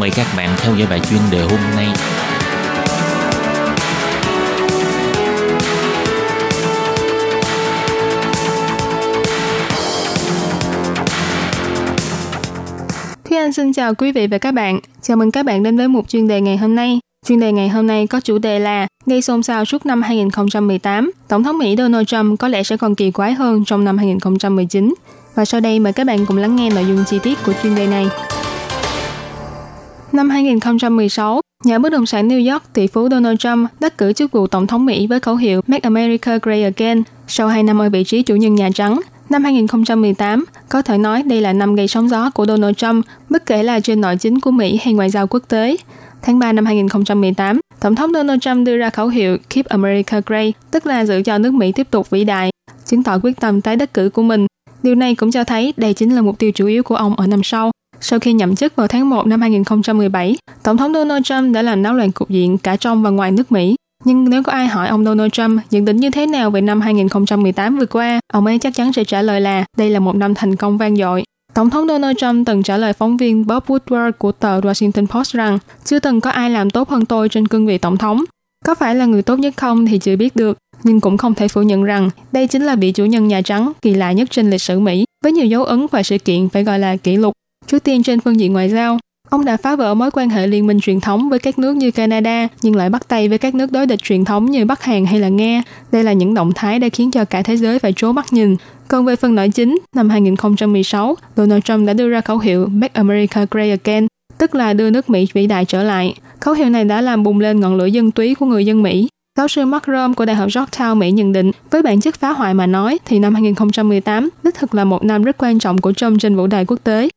Mời các bạn theo dõi bài chuyên đề hôm nay. Thúy Anh xin chào quý vị và các bạn. Chào mừng các bạn đến với một chuyên đề ngày hôm nay. Chuyên đề ngày hôm nay có chủ đề là gây xôn xao suốt năm 2018. Tổng thống Mỹ Donald Trump có lẽ sẽ còn kỳ quái hơn trong năm 2019. Và sau đây mời các bạn cùng lắng nghe nội dung chi tiết của chuyên đề này. Năm 2016, nhà bất động sản New York tỷ phú Donald Trump đắc cử chức vụ tổng thống Mỹ với khẩu hiệu Make America Great Again sau 2 năm ở vị trí chủ nhân Nhà Trắng. Năm 2018, có thể nói đây là năm gây sóng gió của Donald Trump, bất kể là trên nội chính của Mỹ hay ngoại giao quốc tế. Tháng 3 năm 2018, Tổng thống Donald Trump đưa ra khẩu hiệu Keep America Great, tức là giữ cho nước Mỹ tiếp tục vĩ đại, chứng tỏ quyết tâm tái đắc cử của mình. Điều này cũng cho thấy đây chính là mục tiêu chủ yếu của ông ở năm sau. Sau khi nhậm chức vào tháng 1 năm 2017, Tổng thống Donald Trump đã làm náo loạn cục diện cả trong và ngoài nước Mỹ. Nhưng nếu có ai hỏi ông Donald Trump nhận định như thế nào về năm 2018 vừa qua, ông ấy chắc chắn sẽ trả lời là đây là một năm thành công vang dội. Tổng thống Donald Trump từng trả lời phóng viên Bob Woodward của tờ Washington Post rằng chưa từng có ai làm tốt hơn tôi trên cương vị tổng thống. Có phải là người tốt nhất không thì chưa biết được, nhưng cũng không thể phủ nhận rằng đây chính là vị chủ nhân Nhà Trắng kỳ lạ nhất trên lịch sử Mỹ, với nhiều dấu ấn và sự kiện phải gọi là kỷ lục. Trước tiên trên phương diện ngoại giao, ông đã phá vỡ mối quan hệ liên minh truyền thống với các nước như Canada, nhưng lại bắt tay với các nước đối địch truyền thống như Bắc Hàn hay là Nga. Đây là những động thái đã khiến cho cả thế giới phải trố mắt nhìn. Còn về phần nội chính, năm 2016, Donald Trump đã đưa ra khẩu hiệu Make America Great Again, tức là đưa nước Mỹ vĩ đại trở lại. Khẩu hiệu này đã làm bùng lên ngọn lửa dân túy của người dân Mỹ. Giáo sư Mark Rome của Đại học Georgetown Mỹ nhận định, với bản chất phá hoại mà nói thì năm 2018 đích thực là một năm rất quan trọng của Trump trên vũ đài quốc tế.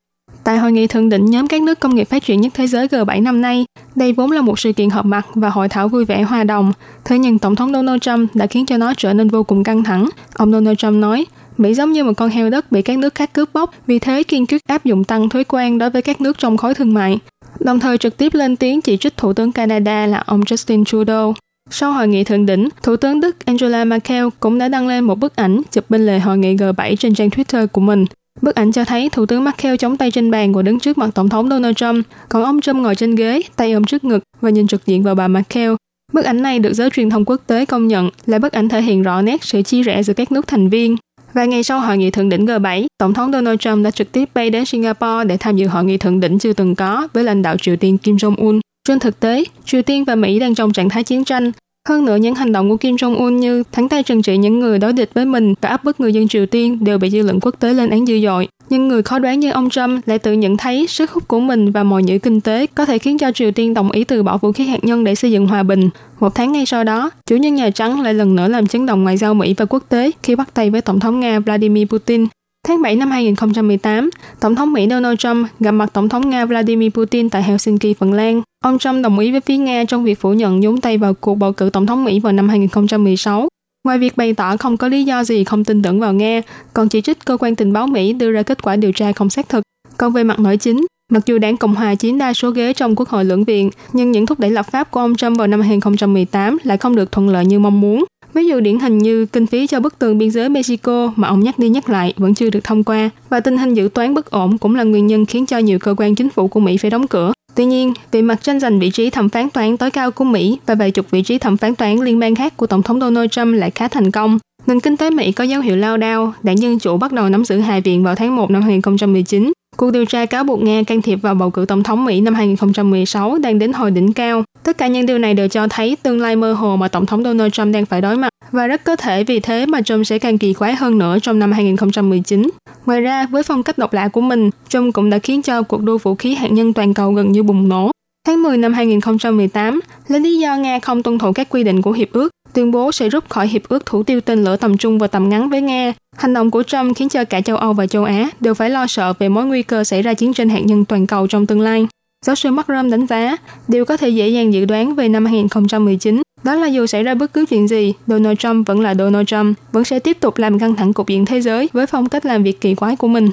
Tại hội nghị thượng đỉnh nhóm các nước công nghiệp phát triển nhất thế giới G7 năm nay, đây vốn là một sự kiện họp mặt và hội thảo vui vẻ hòa đồng. Thế nhưng Tổng thống Donald Trump đã khiến cho nó trở nên vô cùng căng thẳng. Ông Donald Trump nói, Mỹ giống như một con heo đất bị các nước khác cướp bóc, vì thế kiên quyết áp dụng tăng thuế quan đối với các nước trong khối thương mại. Đồng thời trực tiếp lên tiếng chỉ trích Thủ tướng Canada là ông Justin Trudeau. Sau hội nghị thượng đỉnh, Thủ tướng Đức Angela Merkel cũng đã đăng lên một bức ảnh chụp bên lề hội nghị G7 trên trang Twitter của mình. Bức ảnh cho thấy Thủ tướng Merkel chống tay trên bàn và đứng trước mặt Tổng thống Donald Trump, còn ông Trump ngồi trên ghế, tay ôm trước ngực và nhìn trực diện vào bà Merkel. Bức ảnh này được giới truyền thông quốc tế công nhận là bức ảnh thể hiện rõ nét sự chia rẽ giữa các nước thành viên. Và ngày sau hội nghị thượng đỉnh G7, Tổng thống Donald Trump đã trực tiếp bay đến Singapore để tham dự hội nghị thượng đỉnh chưa từng có với lãnh đạo Triều Tiên Kim Jong-un. Trên thực tế, Triều Tiên và Mỹ đang trong trạng thái chiến tranh. Hơn nữa, những hành động của Kim Jong-un như thắng tay trừng trị những người đối địch với mình và áp bức người dân Triều Tiên đều bị dư luận quốc tế lên án dữ dội. Nhưng người khó đoán như ông Trump lại tự nhận thấy sức hút của mình và mọi nhữ kinh tế có thể khiến cho Triều Tiên đồng ý từ bỏ vũ khí hạt nhân để xây dựng hòa bình. Một tháng ngay sau đó, chủ nhân Nhà Trắng lại lần nữa làm chấn động ngoại giao Mỹ và quốc tế khi bắt tay với Tổng thống Nga Vladimir Putin. Tháng 7 năm 2018, Tổng thống Mỹ Donald Trump gặp mặt Tổng thống Nga Vladimir Putin tại Helsinki, Phần Lan. Ông Trump đồng ý với phía Nga trong việc phủ nhận nhúng tay vào cuộc bầu cử Tổng thống Mỹ vào năm 2016. Ngoài việc bày tỏ không có lý do gì không tin tưởng vào Nga, còn chỉ trích cơ quan tình báo Mỹ đưa ra kết quả điều tra không xác thực. Còn về mặt nội chính, mặc dù đảng Cộng hòa chiếm đa số ghế trong Quốc hội lưỡng viện, nhưng những thúc đẩy lập pháp của ông Trump vào năm 2018 lại không được thuận lợi như mong muốn. Ví dụ điển hình như kinh phí cho bức tường biên giới Mexico mà ông nhắc đi nhắc lại vẫn chưa được thông qua và tình hình dự toán bất ổn cũng là nguyên nhân khiến cho nhiều cơ quan chính phủ của Mỹ phải đóng cửa. Tuy nhiên, vì mặt tranh giành vị trí thẩm phán toán tối cao của Mỹ và vài chục vị trí thẩm phán toán liên bang khác của Tổng thống Donald Trump lại khá thành công. Nền kinh tế Mỹ có dấu hiệu lao đao, đảng Dân Chủ bắt đầu nắm giữ hai viện vào tháng 1 năm 2019. Cuộc điều tra cáo buộc Nga can thiệp vào bầu cử tổng thống Mỹ năm 2016 đang đến hồi đỉnh cao. Tất cả những điều này đều cho thấy tương lai mơ hồ mà Tổng thống Donald Trump đang phải đối mặt và rất có thể vì thế mà Trump sẽ càng kỳ quái hơn nữa trong năm 2019. Ngoài ra, với phong cách độc lạ của mình, Trump cũng đã khiến cho cuộc đua vũ khí hạt nhân toàn cầu gần như bùng nổ. Tháng 10 năm 2018, lấy lý do Nga không tuân thủ các quy định của hiệp ước, tuyên bố sẽ rút khỏi hiệp ước thủ tiêu tên lửa tầm trung và tầm ngắn với Nga. Hành động của Trump khiến cho cả châu Âu và châu Á đều phải lo sợ về mối nguy cơ xảy ra chiến tranh hạt nhân toàn cầu trong tương lai. Giáo sư Mark đánh giá, điều có thể dễ dàng dự đoán về năm 2019 đó là dù xảy ra bất cứ chuyện gì, Donald Trump vẫn là Donald Trump, vẫn sẽ tiếp tục làm căng thẳng cục diện thế giới với phong cách làm việc kỳ quái của mình.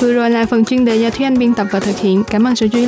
Vừa rồi là phần chuyên đề do Thúy Anh biên tập và thực hiện. Cảm ơn sự chú ý